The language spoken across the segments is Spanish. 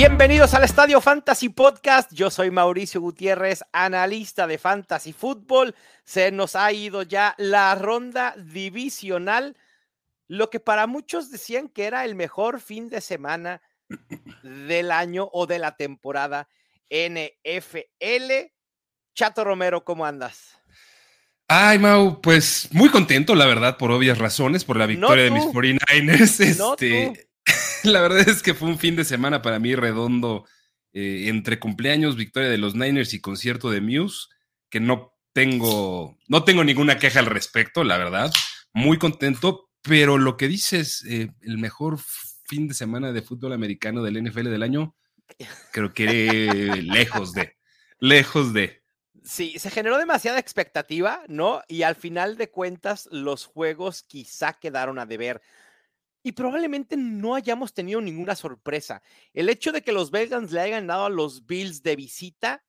Bienvenidos al Estadio Fantasy Podcast. Yo soy Mauricio Gutiérrez, analista de Fantasy Football. Se nos ha ido ya la ronda divisional, lo que para muchos decían que era el mejor fin de semana del año o de la temporada NFL. Chato Romero, ¿cómo andas? Ay, Mau, pues muy contento, la verdad, por obvias razones, por la victoria de mis 49ers. Este, la verdad es que fue un fin de semana para mí redondo eh, entre cumpleaños, victoria de los Niners y concierto de Muse, que no tengo, no tengo ninguna queja al respecto, la verdad. Muy contento, pero lo que dices, eh, el mejor fin de semana de fútbol americano del NFL del año, creo que lejos de, lejos de. Sí, se generó demasiada expectativa, ¿no? Y al final de cuentas, los juegos quizá quedaron a deber y probablemente no hayamos tenido ninguna sorpresa. El hecho de que los Belgans le hayan dado a los Bills de visita,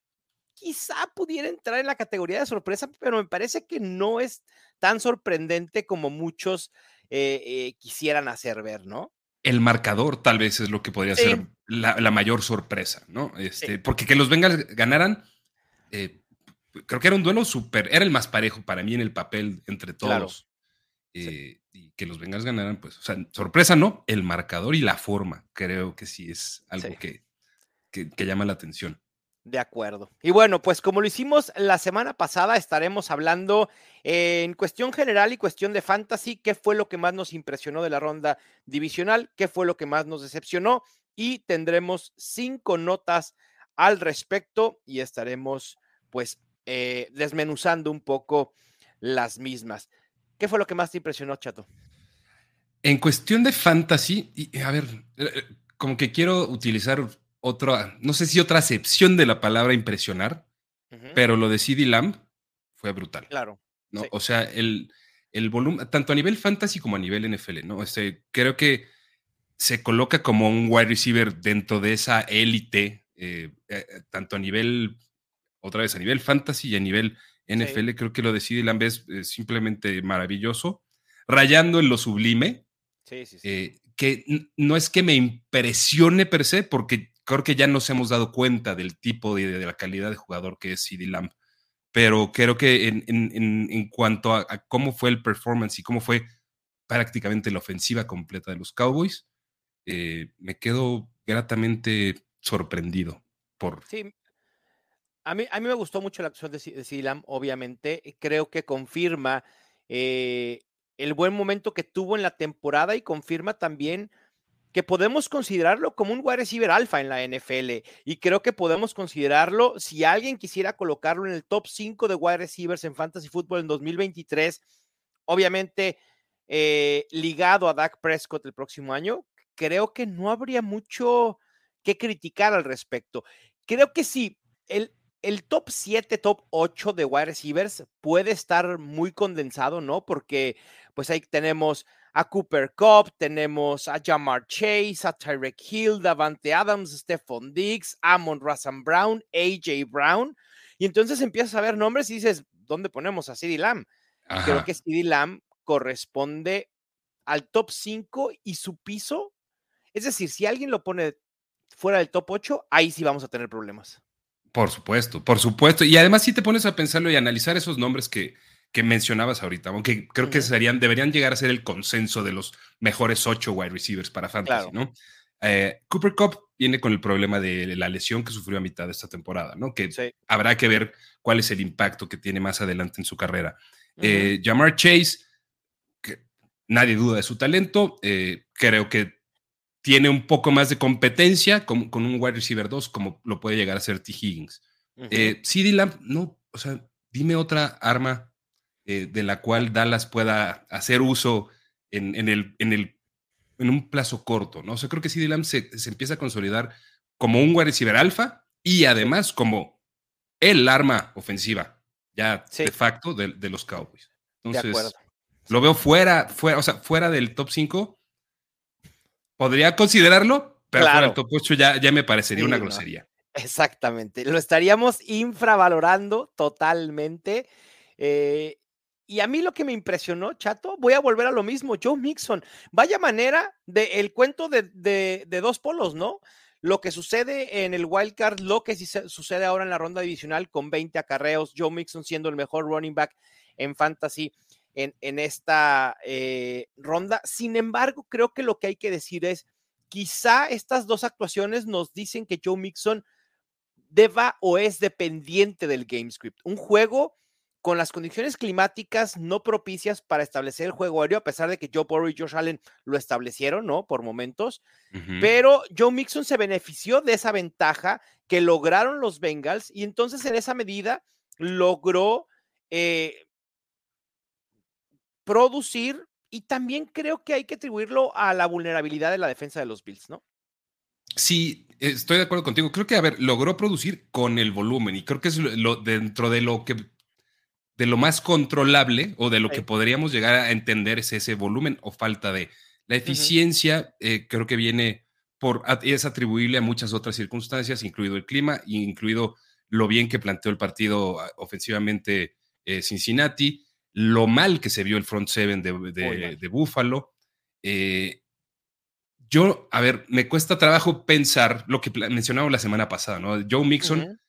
quizá pudiera entrar en la categoría de sorpresa, pero me parece que no es tan sorprendente como muchos eh, eh, quisieran hacer ver, ¿no? El marcador tal vez es lo que podría ser la, mayor sorpresa, ¿no? Este, Porque que los Bengals ganaran, eh, creo que era un duelo súper, era el más parejo para mí en el papel entre todos. Eh, y que los Bengals ganaran, pues, o sea, sorpresa no, el marcador y la forma, creo que sí es algo que, que, llama la atención. De acuerdo. Y bueno, pues como lo hicimos la semana pasada, estaremos hablando en cuestión general y cuestión de fantasy, qué fue lo que más nos impresionó de la ronda divisional, qué fue lo que más nos decepcionó y tendremos cinco notas al respecto y estaremos pues eh, desmenuzando un poco las mismas. ¿Qué fue lo que más te impresionó, Chato? En cuestión de fantasy, y, a ver, eh, eh, como que quiero utilizar otra, no sé si otra acepción de la palabra impresionar, pero lo de CD Lamb fue brutal. Claro. ¿no? O sea, el, el volumen, tanto a nivel fantasy como a nivel NFL, ¿no? Este, creo que se coloca como un wide receiver dentro de esa élite, eh, tanto a nivel, otra vez, a nivel fantasy y a nivel NFL, creo que lo decide Lambes es simplemente maravilloso, rayando en lo sublime, sí, sí, eh, que no es que me impresione per se, porque creo que ya nos hemos dado cuenta del tipo de, de la calidad de jugador que es CD Lamb, pero creo que en, en, en cuanto a, cómo fue el performance y cómo fue prácticamente la ofensiva completa de los Cowboys, eh, me quedo gratamente sorprendido por, sí, a mí, a mí me gustó mucho la acción de, de obviamente. Creo que confirma eh, el buen momento que tuvo en la temporada y confirma también que podemos considerarlo como un wide receiver alfa en la NFL. Y creo que podemos considerarlo, si alguien quisiera colocarlo en el top 5 de wide receivers en Fantasy Football en 2023, obviamente eh, ligado a Dak Prescott el próximo año, creo que no habría mucho que criticar al respecto. Creo que sí, el, el top 7, top 8 de wide receivers puede estar muy condensado, ¿no? Porque pues ahí tenemos a Cooper Cup, tenemos a Jamar Chase, a Tyrek Hill, Davante Adams, Stephon Diggs, Amon Russell Brown, AJ Brown. Y entonces empiezas a ver nombres y dices, ¿dónde ponemos a CeeDee Lamb? Creo que CeeDee Lamb corresponde al top 5 y su piso. Es decir, si alguien lo pone fuera del top 8, ahí sí vamos a tener problemas. Por supuesto, por supuesto. Y además si te pones a pensarlo y analizar esos nombres que, que mencionabas ahorita, aunque creo que serían, deberían llegar a ser el consenso de los mejores ocho wide receivers para fantasy, ¿no? Eh, Cooper Cup viene con el problema de la lesión que sufrió a mitad de esta temporada, ¿no? Que habrá que ver cuál es el impacto que tiene más adelante en su carrera. Eh, Jamar Chase, que nadie duda de su talento, eh, creo que tiene un poco más de competencia con, con un wide receiver 2, como lo puede llegar a ser T. Higgins. Uh CD Lamb, no, o sea, dime otra arma eh, de la cual Dallas pueda hacer uso en, en, el, en, el, en un plazo corto, ¿no? O sea, creo que CD Lamb se, se empieza a consolidar como un wide receiver alfa y además como el arma ofensiva, ya de facto, de, de, los Cowboys. Entonces, lo veo fuera, fuera, o sea, fuera del top 5 podría considerarlo, pero claro. el top 8 ya, ya me parecería una grosería. Exactamente, lo estaríamos infravalorando totalmente. Eh, y a mí lo que me impresionó, chato, voy a volver a lo mismo, Joe Mixon. Vaya manera del el cuento de, de, de, dos polos, ¿no? lo que sucede en el wild card, lo que sucede ahora en la ronda divisional con 20 acarreos, Joe Mixon siendo el mejor running back en fantasy en, esta eh, ronda. Sin embargo, creo que lo que hay que decir es, quizá estas dos actuaciones nos dicen que Joe Mixon deba o es dependiente del game script. Un juego con las condiciones climáticas no propicias para establecer el juego aéreo, a pesar de que Joe Burrow y Josh Allen lo establecieron, ¿no? Por momentos. Pero Joe Mixon se benefició de esa ventaja que lograron los Bengals y entonces en esa medida logró eh, producir y también creo que hay que atribuirlo a la vulnerabilidad de la defensa de los Bills, ¿no? Sí, estoy de acuerdo contigo. Creo que, a ver, logró producir con el volumen y creo que es lo, dentro de lo que de lo más controlable o de lo que podríamos llegar a entender es ese volumen o falta de. La eficiencia eh, creo que viene por, es atribuible a muchas otras circunstancias, incluido el clima incluido lo bien que planteó el partido ah, ofensivamente eh, Cincinnati, lo mal que se vio el front seven de, de, Buffalo. Eh, yo, a ver, me cuesta trabajo pensar lo que mencionamos la semana pasada, ¿no? Joe Mixon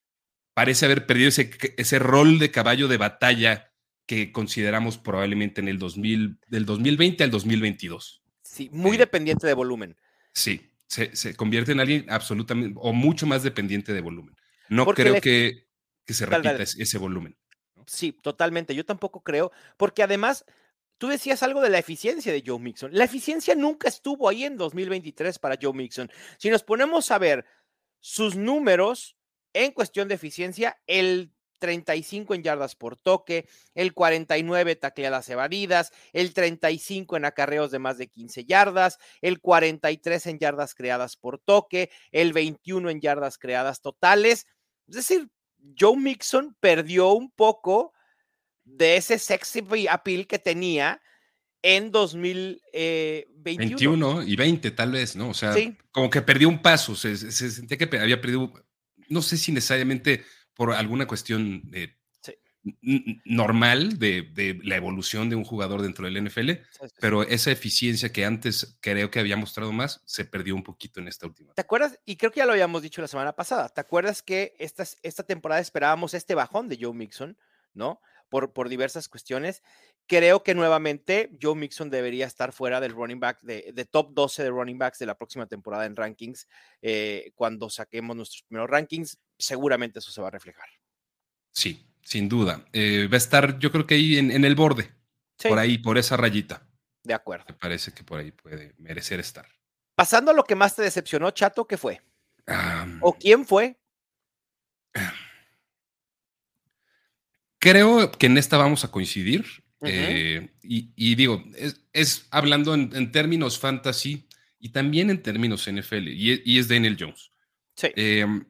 parece haber perdido ese, ese rol de caballo de batalla que consideramos probablemente en el 2000, del 2020 al 2022. Sí, muy eh, dependiente de volumen. Sí, se, convierte en alguien absolutamente o mucho más dependiente de volumen. No creo que, que, se repita ese, volumen. Sí, totalmente. Yo tampoco creo, porque además tú decías algo de la eficiencia de Joe Mixon. La eficiencia nunca estuvo ahí en 2023 para Joe Mixon. Si nos ponemos a ver sus números, en cuestión de eficiencia, el 35 en yardas por toque, el 49 tacleadas evadidas, el 35 en acarreos de más de 15 yardas, el 43 en yardas creadas por toque, el 21 en yardas creadas totales. Es decir, Joe Mixon perdió un poco de ese sexy appeal que tenía en 2021. Eh, y 20 tal vez, ¿no? O sea, como que perdió un paso, se, se, sentía que había perdido no sé si necesariamente por alguna cuestión normal de, la evolución de un jugador dentro del NFL, pero esa eficiencia que antes creo que había mostrado más se perdió un poquito en esta última. ¿Te acuerdas? Y creo que ya lo habíamos dicho la semana pasada. ¿Te acuerdas que esta, esta temporada esperábamos este bajón de Joe Mixon, ¿no? Por, por diversas cuestiones. Creo que nuevamente Joe Mixon debería estar fuera del running back, de, top 12 de running backs de la próxima temporada en rankings. Eh, cuando saquemos nuestros primeros rankings, seguramente eso se va a reflejar. Sí, sin duda. Eh, va a estar, yo creo que ahí en, el borde, por ahí, por esa rayita. De acuerdo. Me parece que por ahí puede merecer estar. Pasando a lo que más te decepcionó, Chato, ¿qué fue? ¿O quién fue? Creo que en esta vamos a coincidir. Eh, y, digo, es, hablando en, términos fantasy y también en términos NFL, y, es Daniel Jones. Sí. Em,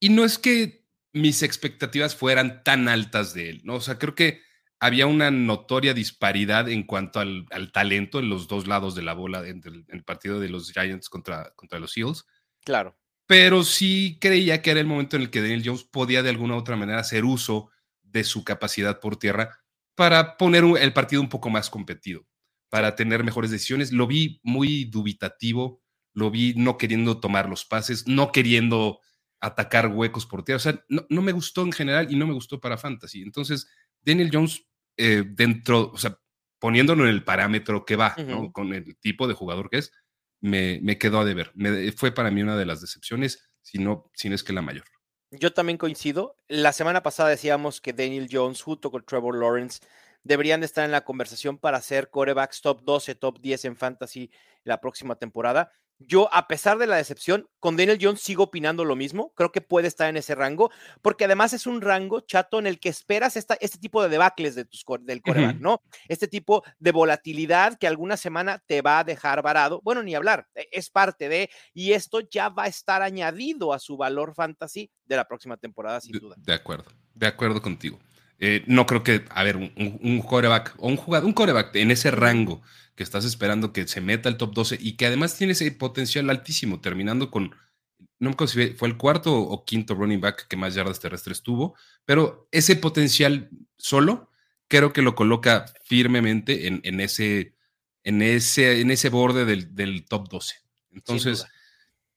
y no es que mis expectativas fueran tan altas de él, ¿no? O sea, creo que había una notoria disparidad en cuanto al, talento en los dos lados de la bola en el, partido de los Giants contra, contra los Eagles. Claro. Pero sí creía que era el momento en el que Daniel Jones podía de alguna u otra manera hacer uso de su capacidad por tierra para poner el partido un poco más competido, para tener mejores decisiones. Lo vi muy dubitativo, lo vi no queriendo tomar los pases, no queriendo atacar huecos por tierra. O sea, no, me gustó en general y no me gustó para Fantasy. Entonces, Daniel Jones, eh, dentro, o sea, poniéndolo en el parámetro que va, ¿no? Con el tipo de jugador que es, me, me quedó a deber. Me, fue para mí una de las decepciones, si no, si no es que la mayor. Yo también coincido. La semana pasada decíamos que Daniel Jones junto con Trevor Lawrence deberían de estar en la conversación para ser corebacks top 12, top 10 en fantasy la próxima temporada. Yo, a pesar de la decepción, con Daniel Jones sigo opinando lo mismo. Creo que puede estar en ese rango, porque además es un rango chato en el que esperas esta, este tipo de debacles de tus, del coreback, ¿no? Este tipo de volatilidad que alguna semana te va a dejar varado. Bueno, ni hablar, e, es parte de, y esto ya va a estar añadido a su valor fantasy de la próxima temporada, sin duda. De, acuerdo, de acuerdo contigo. Eh, no creo que, a ver, un, un, coreback o un jugador, un coreback en ese rango que estás esperando que se meta al top 12 y que además tiene ese potencial altísimo, terminando con, no me acuerdo si fue el cuarto o quinto running back que más yardas terrestres tuvo, pero ese potencial solo creo que lo coloca firmemente en, en ese, en, ese, en ese borde del, top 12. Entonces,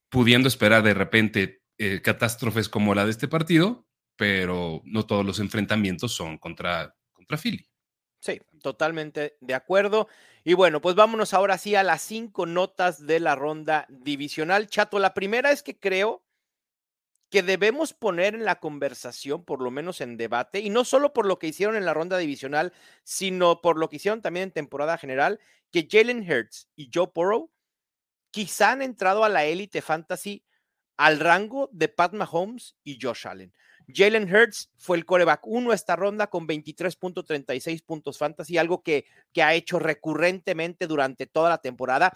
pudiendo esperar de repente eh, catástrofes como la de este partido, pero no todos los enfrentamientos son contra, contra Philly. Sí, totalmente de acuerdo. Y bueno, pues vámonos ahora sí a las cinco notas de la ronda divisional. Chato, la primera es que creo que debemos poner en la conversación, por lo menos en debate, y no solo por lo que hicieron en la ronda divisional, sino por lo que hicieron también en temporada general, que Jalen Hurts y Joe Burrow quizá han entrado a la élite fantasy al rango de Pat Mahomes y Josh Allen. Jalen Hurts fue el coreback uno esta ronda con 23.36 puntos fantasy, algo que, que ha hecho recurrentemente durante toda la temporada.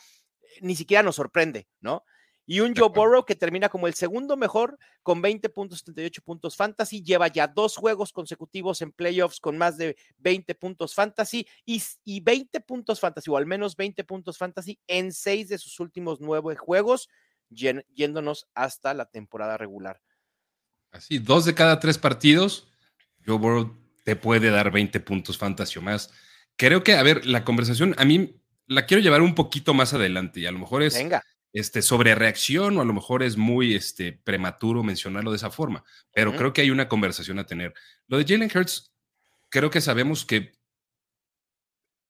Ni siquiera nos sorprende, ¿no? Y un Joe Burrow que termina como el segundo mejor con 20.78 puntos fantasy. Lleva ya dos juegos consecutivos en playoffs con más de 20 puntos fantasy y, y 20 puntos fantasy, o al menos 20 puntos fantasy en seis de sus últimos nueve juegos, yéndonos hasta la temporada regular. Así, dos de cada tres partidos, Joe Burrow te puede dar 20 puntos fantasy o más. Creo que, a ver, la conversación a mí la quiero llevar un poquito más adelante y a lo mejor es Venga este, sobre reacción o a lo mejor es muy este, prematuro mencionarlo de esa forma, pero creo que hay una conversación a tener. Lo de Jalen Hurts, creo que sabemos que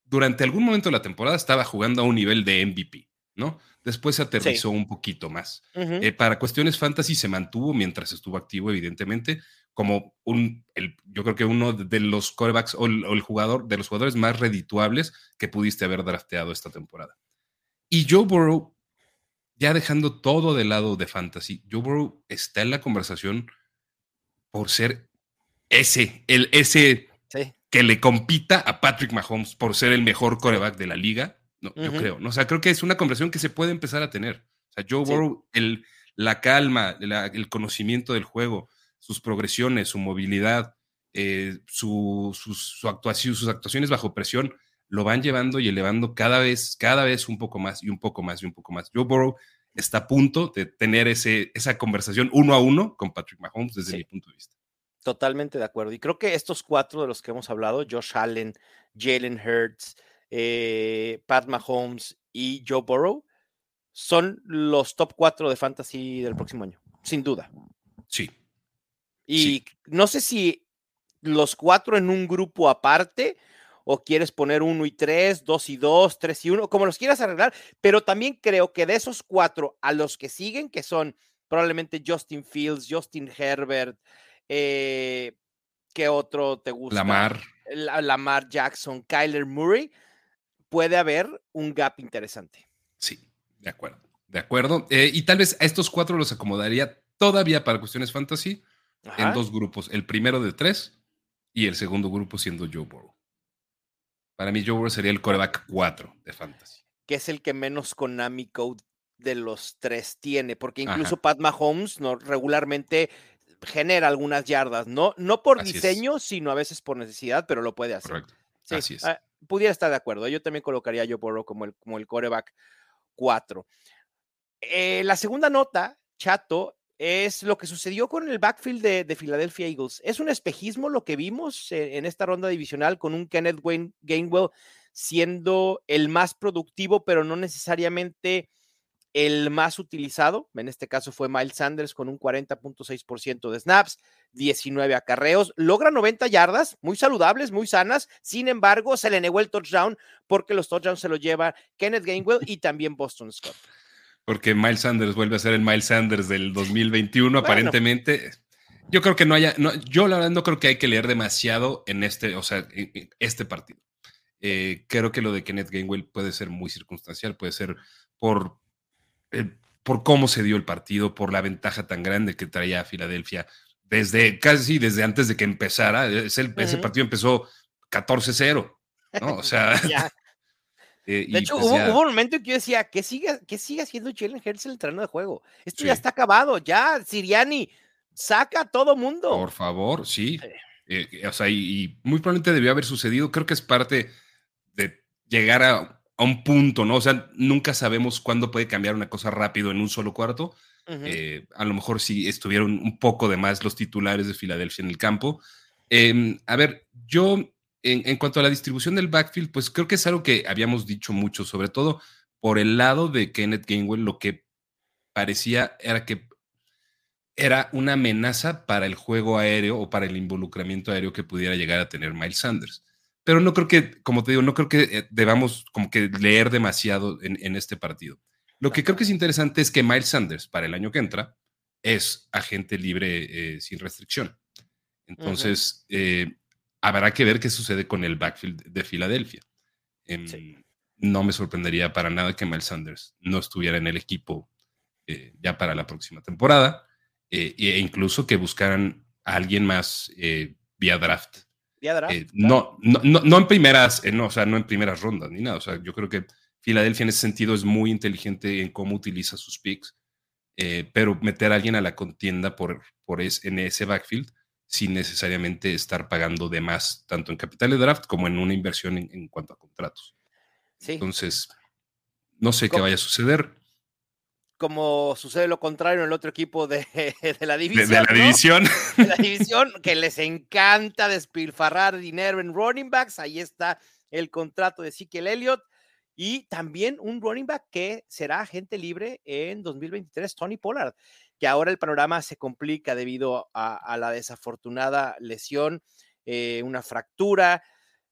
durante algún momento de la temporada estaba jugando a un nivel de MVP, ¿no? Después se aterrizó un poquito más. Eh, para cuestiones fantasy se mantuvo mientras estuvo activo, evidentemente, como un, el, yo creo que uno de los corebacks o el, o el, jugador, de los jugadores más redituables que pudiste haber drafteado esta temporada. Y Joe Burrow ya dejando todo de lado de fantasy, Joe Burrow está en la conversación por ser ese, el ese que le compita a Patrick Mahomes por ser el mejor coreback de la liga. No, Yo creo, ¿no? O sea, creo que es una conversación que se puede empezar a tener. O sea, Joe Burrow, el, la calma, el conocimiento del juego, sus progresiones, su movilidad, eh, su, su, actuación, sus actuaciones bajo presión, lo van llevando y elevando cada vez, cada vez un poco más y un poco más y un poco más. Joe Burrow está a punto de tener ese, esa conversación uno a uno con Patrick Mahomes desde mi punto de vista. Totalmente de acuerdo. Y creo que estos cuatro de los que hemos hablado, Josh Allen, Jalen Hurts, eh, Pat Mahomes y Joe Burrow, son los top cuatro de fantasy del próximo año, sin duda. Sí. Y no sé si los cuatro en un grupo aparte o quieres poner uno y tres, dos y dos, tres y uno, como los quieras arreglar, pero también creo que de esos cuatro a los que siguen, que son probablemente Justin Fields, Justin Herbert, eh, ¿qué otro te gusta? Lamar. Lamar Jackson, Kyler Murray, puede haber un gap interesante. Sí, de acuerdo, de acuerdo. Eh, y tal vez a estos cuatro los acomodaría todavía para cuestiones fantasy en dos grupos, el primero de tres y el segundo grupo siendo Joe Burrow. Para mí, Joe Burrow sería el coreback 4 de Fantasy. Que es el que menos Konami Code de los tres tiene, porque incluso Pat Mahomes ¿no? regularmente genera algunas yardas, no, no por diseño, sino a veces por necesidad, pero lo puede hacer. Correcto. Así es. Ah, pudiera estar de acuerdo. Yo también colocaría a Joe Burrow como el, como el coreback 4. Eh, la segunda nota, Chato, es lo que sucedió con el backfield de, Philadelphia Eagles. Es un espejismo lo que vimos en, esta ronda divisional con un Kenneth Gainwell siendo el más productivo, pero no necesariamente el más utilizado. En este caso fue Miles Sanders con un 40.6% de snaps, 19 acarreos, logra 90 yardas, muy saludables, muy sanas. Sin embargo, se le negó el touchdown porque los touchdowns se lo lleva Kenneth Gainwell y también Boston Scott porque Miles Sanders vuelve a ser el Miles Sanders del 2021, aparentemente. Yo creo que no haya, no, yo la verdad no creo que hay que leer demasiado en este, o sea, este partido. Eh, creo que lo de Kenneth Gainwell puede ser muy circunstancial, puede ser por, por cómo se dio el partido, por la ventaja tan grande que traía Filadelfia desde casi desde antes de que empezara. Ese, partido empezó 14-0, ¿no? O sea, Eh, de hecho, pues hubo, un momento en que yo decía, que siga, que siga siendo Jalen Hurts el terreno de juego. Esto ya está acabado, ya, Siriani, saca a todo mundo. Por favor, sí. Eh, o sea, y, muy probablemente debió haber sucedido. Creo que es parte de llegar a, un punto, ¿no? O sea, nunca sabemos cuándo puede cambiar una cosa rápido en un solo cuarto. Eh, a lo mejor si estuvieron un poco de más los titulares de Filadelfia en el campo. Em, a ver, yo en, cuanto a la distribución del backfield, pues creo que es algo que habíamos dicho mucho, sobre todo por el lado de Kenneth Gainwell, lo que parecía era que era una amenaza para el juego aéreo o para el involucramiento aéreo que pudiera llegar a tener Miles Sanders. Pero no creo que, como te digo, no creo que eh, debamos como que leer demasiado en, este partido. Lo que creo que es interesante es que Miles Sanders para el año que entra es agente libre eh, sin restricción. Entonces, eh, habrá que ver qué sucede con el backfield de Filadelfia. Em, no me sorprendería para nada que Miles Sanders no estuviera en el equipo ya para la próxima temporada e incluso que buscaran a alguien más vía draft. Vía draft. no, no, no, en primeras, no, o sea, no en primeras rondas ni nada. O sea, yo creo que Filadelfia en ese sentido es muy inteligente en cómo utiliza sus picks, pero meter a alguien a la contienda por, por en ese backfield sin necesariamente estar pagando de más, tanto en capital de draft como en una inversión en, cuanto a contratos. Entonces, no sé qué vaya a suceder. Como sucede lo contrario en el otro equipo de, la división. De, la división. De la división, que les encanta despilfarrar dinero en running backs. Ahí está el contrato de Ezekiel Elliott. Y también un running back que será agente libre en 2023, Tony Pollard que ahora el panorama se complica debido a, la desafortunada lesión, eh, una fractura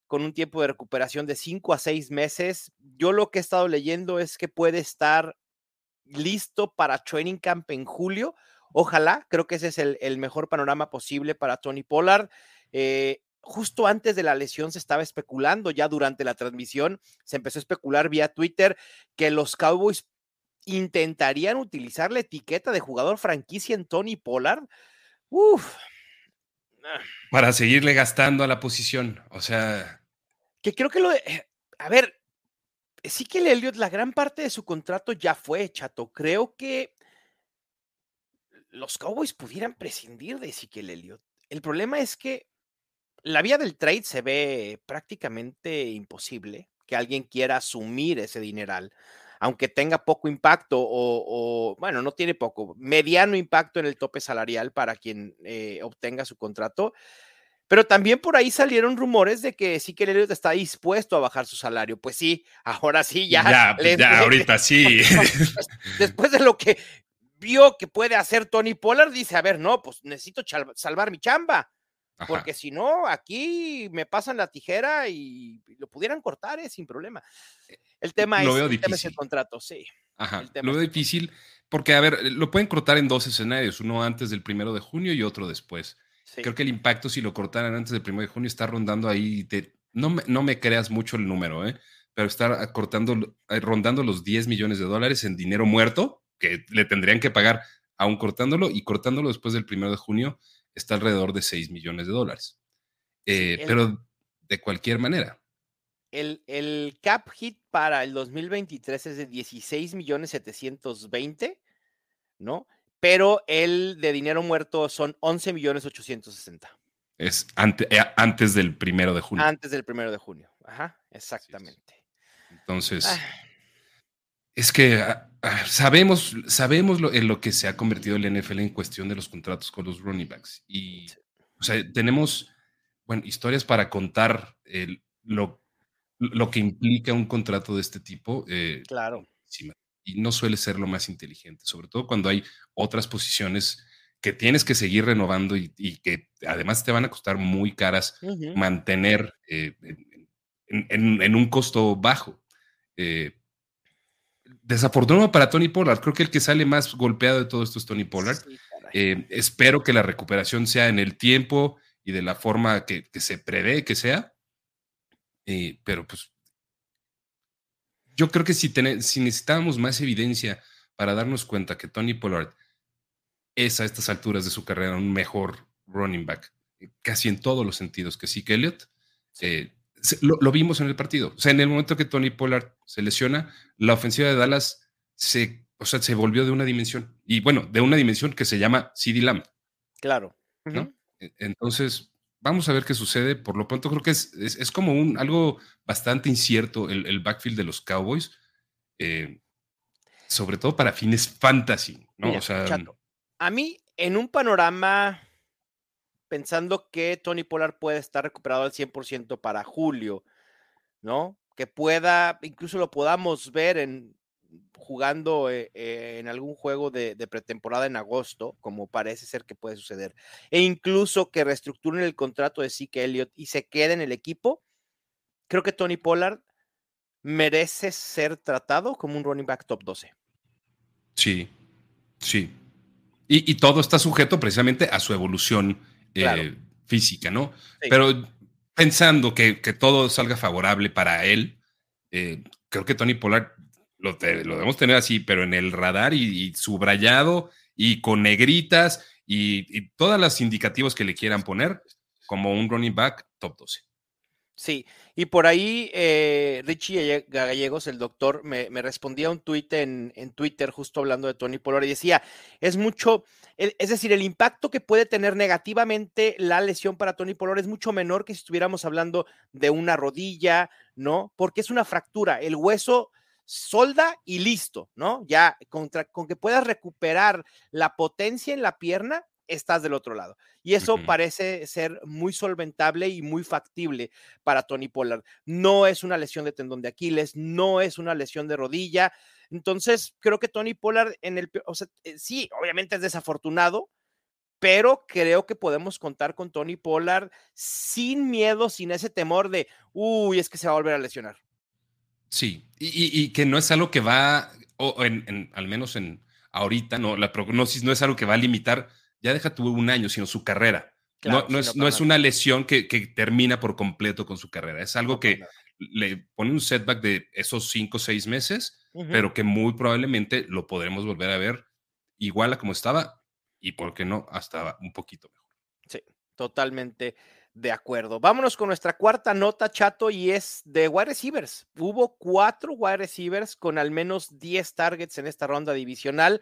con un tiempo de recuperación de cinco a seis meses. Yo lo que he estado leyendo es que puede estar listo para training camp en julio. Ojalá, creo que ese es el, mejor panorama posible para Tony Pollard. Eh, justo antes de la lesión se estaba especulando, ya durante la transmisión se empezó a especular vía Twitter que los Cowboys intentarían utilizar la etiqueta de jugador franquicia en Tony Pollard. Uf. Para seguirle gastando a la posición. O sea. Que creo que lo de. Eh, a ver, sí que el Elliot, la gran parte de su contrato ya fue, chato. Creo que los Cowboys pudieran prescindir de Ezekiel Elliott. El problema es que la vía del trade se ve prácticamente imposible que alguien quiera asumir ese dineral aunque tenga poco impacto o, bueno, no tiene poco, mediano impacto en el tope salarial para quien eh, obtenga su contrato. Pero también por ahí salieron rumores de que sí que Elliot está dispuesto a bajar su salario. Pues sí, ahora sí, ya. Ya, pues ya ahorita sí. Después de lo que vio que puede hacer Tony Pollard, dice, a ver, no, pues necesito salvar mi chamba. Porque si no, aquí me pasan la tijera y lo pudieran cortar eh, sin problema. El tema, es, el contrato, sí. Ajá, lo veo difícil porque, a ver, lo pueden cortar en dos escenarios, uno antes del primero de junio y otro después. Creo que el impacto si lo cortaran antes del primero de junio está rondando ahí, no, me, no me creas mucho el número, ¿eh? pero está cortando, eh, rondando los 10 millones de dólares en dinero muerto que le tendrían que pagar aún cortándolo y cortándolo después del primero de junio está alrededor de 6 millones de dólares. Eh, pero de cualquier manera. El, el, cap hit para el 2023 es de 16 millones 720, ¿no? Pero el de dinero muerto son 11 millones 860. Es eh, antes del primero de junio. Antes del primero de junio. Ajá, exactamente. Entonces, ah. es que ah, ah, sabemos, sabemos lo, en lo que se ha convertido el NFL en cuestión de los contratos con los running backs. Y, o sea, tenemos, bueno, historias para contar el, lo lo que implica un contrato de este tipo. Eh, claro. Y no suele ser lo más inteligente, sobre todo cuando hay otras posiciones que tienes que seguir renovando y, que además te van a costar muy caras mantener eh, en, un costo bajo. Eh, desafortunado para Tony Pollard, creo que el que sale más golpeado de todo esto es Tony Pollard. espero que la recuperación sea en el tiempo y de la forma que se prevé que sea. Eh, pero pues yo creo que si, si necesitábamos más evidencia para darnos cuenta que Tony Pollard es a estas alturas de su carrera un mejor running back, eh, casi en todos los sentidos que sí que Elliott, eh, lo, vimos en el partido. O sea, en el momento que Tony Pollard se lesiona, la ofensiva de Dallas se, o sea, se volvió de una dimensión. Y bueno, de una dimensión que se llama CD Lamb. Claro. ¿no? E, entonces, vamos a ver qué sucede. Por lo pronto creo que es, es, como un, algo bastante incierto el, backfield de los Cowboys, eh, sobre todo para fines fantasy, ¿no? o sea, a mí, en un panorama, pensando que Tony Pollard puede estar recuperado al 100% para julio, ¿no? Que pueda, incluso lo podamos ver en jugando eh, eh, en algún juego de, pretemporada en agosto, como parece ser que puede suceder, e incluso que reestructuren el contrato de Zeke Elliott y se quede en el equipo, creo que Tony Pollard merece ser tratado como un running back top 12. Sí, sí. Y, todo está sujeto precisamente a su evolución eh, física, ¿no? Pero pensando que, todo salga favorable para él, creo que Tony Pollard lo, debemos tener así, pero en el radar y, subrayado y con negritas y, todas las indicativos que le quieran poner como un running back top 12. Sí, y por ahí eh, Richie Gallegos, el doctor, me, respondía un tuit en, Twitter justo hablando de Tony Pollard y decía, es mucho, es decir, el impacto que puede tener negativamente la lesión para Tony Pollard es mucho menor que si estuviéramos hablando de una rodilla, ¿no? Porque es una fractura, el hueso solda y listo, ¿no? Ya con que puedas recuperar la potencia en la pierna, estás del otro lado. Y eso parece ser muy solventable y muy factible para Tony Pollard. No es una lesión de tendón de Aquiles, no es una lesión de rodilla. Entonces, creo que Tony Pollard en el, o sea, eh, sí, obviamente es desafortunado, pero creo que podemos contar con Tony Pollard sin miedo, sin ese temor de, uy, es que se va a volver a lesionar. Sí, y, que no es algo que va, o en, al menos en ahorita, no, la prognosis no es algo que va a limitar ya deja tu un año, sino su carrera. no, no, es, no es, una lesión que, termina por completo con su carrera. Es algo que le pone un setback de esos cinco o seis meses, pero que muy probablemente lo podremos volver a ver igual a como estaba y, ¿por qué no?, hasta un poquito mejor. Sí, totalmente de acuerdo. Vámonos con nuestra cuarta nota, Chato, y es de wide receivers. Hubo cuatro wide receivers con al menos 10 targets en esta ronda divisional.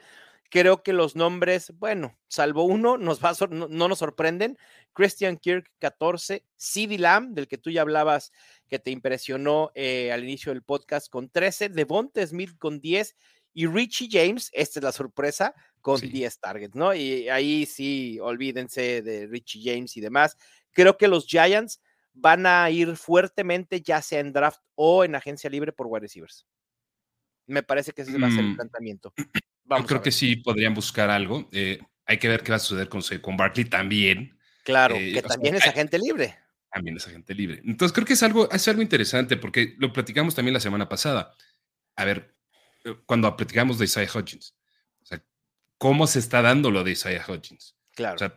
Creo que los nombres, bueno, salvo uno, nos va no, nos sorprenden. Christian Kirk, 14. CD Lamb, del que tú ya hablabas, que te impresionó eh, al inicio del podcast, con 13. Devonta Smith con 10. Y Richie James, esta es la sorpresa, con 10 targets, ¿no? Y ahí sí, olvídense de Richie James y demás. Creo que los Giants van a ir fuertemente, ya sea en draft o en agencia libre por wide receivers. Me parece que ese va a ser el mm. planteamiento. Yo creo que sí podrían buscar algo. Eh, hay que ver qué va a suceder con, con Barkley también. Claro, eh, que también es agente libre. También es agente libre. Entonces creo que es algo, es algo interesante porque lo platicamos también la semana pasada. A ver, eh, cuando platicamos de Isaiah Hodgins, o sea, ¿cómo se está dando lo de Isaiah Hodgins? Claro. O sea,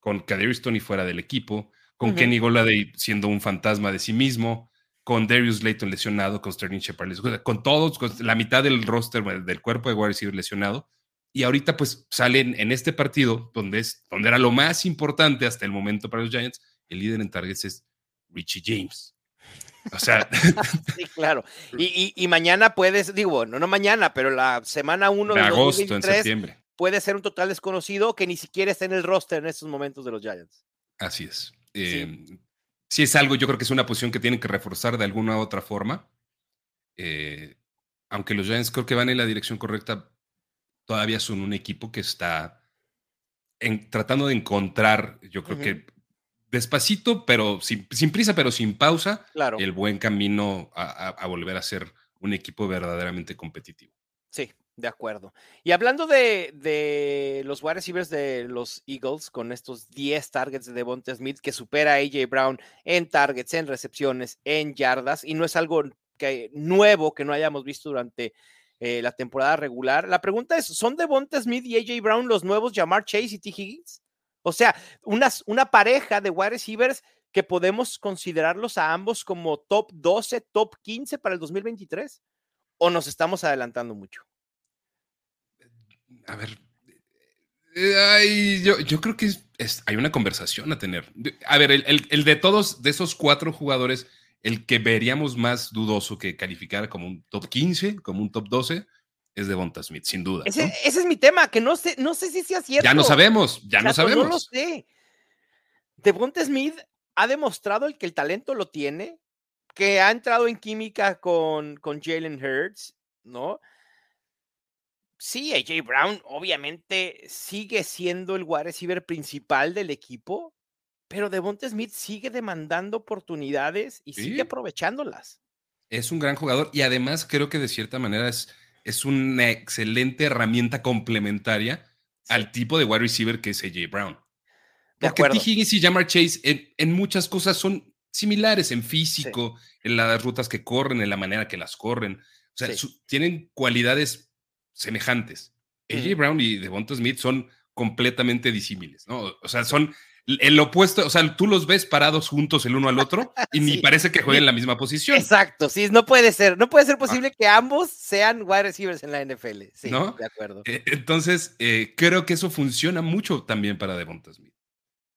con Kadarius Tony fuera del equipo, con Kenny Golladay siendo un fantasma de sí mismo, con Darius Layton lesionado, con Sterling Shepard con todos, con la mitad del roster del cuerpo de wide receiver lesionado. Y ahorita pues salen en este partido, donde, es, donde era lo más importante hasta el momento para los Giants, el líder en targets es Richie James. O sea. sí, claro. Y, mañana puedes, digo, no, no mañana, pero la semana 1 de, agosto, en septiembre. Puede ser un total desconocido que ni siquiera está en el roster en estos momentos de los Giants. Así es. Eh, si es algo, yo creo que es una posición que tienen que reforzar de alguna u otra forma. Eh, aunque los Giants creo que van en la dirección correcta, todavía son un equipo que está tratando de encontrar, yo creo que despacito, pero sin, prisa, pero sin pausa, el buen camino a volver a ser un equipo verdaderamente competitivo. Sí, de acuerdo. Y hablando de, los wide receivers de los Eagles, con estos 10 targets de Devonta Smith, que supera a AJ Brown en targets, en recepciones, en yardas, y no es algo que, nuevo que no hayamos visto durante eh, la temporada regular. La pregunta es: ¿son Devonta Smith y AJ Brown los nuevos Jamar Chase y T. Higgins? O sea, una pareja de wide receivers que podemos considerarlos a ambos como top 12, top 15 para el 2023? ¿O nos estamos adelantando mucho? A ver, eh, yo, creo que hay una conversación a tener. A ver, el, de todos, de esos cuatro jugadores, el que veríamos más dudoso que calificar como un top 15, como un top 12, es Devonta Smith, sin duda. Ese, es mi tema, que no sé, no sé si sea cierto. Ya no sabemos, ya no sabemos. No lo sé. Devonta Smith ha demostrado el que el talento lo tiene, que ha entrado en química con, con Jalen Hurts, ¿no? Sí, AJ Brown obviamente sigue siendo el wide receiver principal del equipo, pero Devonta Smith sigue demandando oportunidades y sigue aprovechándolas. Es un gran jugador y además creo que de cierta manera es, es una excelente herramienta complementaria al tipo de wide receiver que es AJ Brown. Porque T. Higgins y Jamar Chase en, muchas cosas son similares en físico, en las rutas que corren, en la manera que las corren. O sea, tienen cualidades semejantes. AJ Brown y Devonta Smith son completamente disímiles, ¿no? O sea, son el opuesto, o sea, tú los ves parados juntos el uno al otro y ni parece que jueguen la misma posición. Exacto, sí, no puede ser, no puede ser posible que ambos sean wide receivers en la NFL. Sí, ¿No? de acuerdo. Eh, entonces, eh, creo que eso funciona mucho también para Devonta Smith.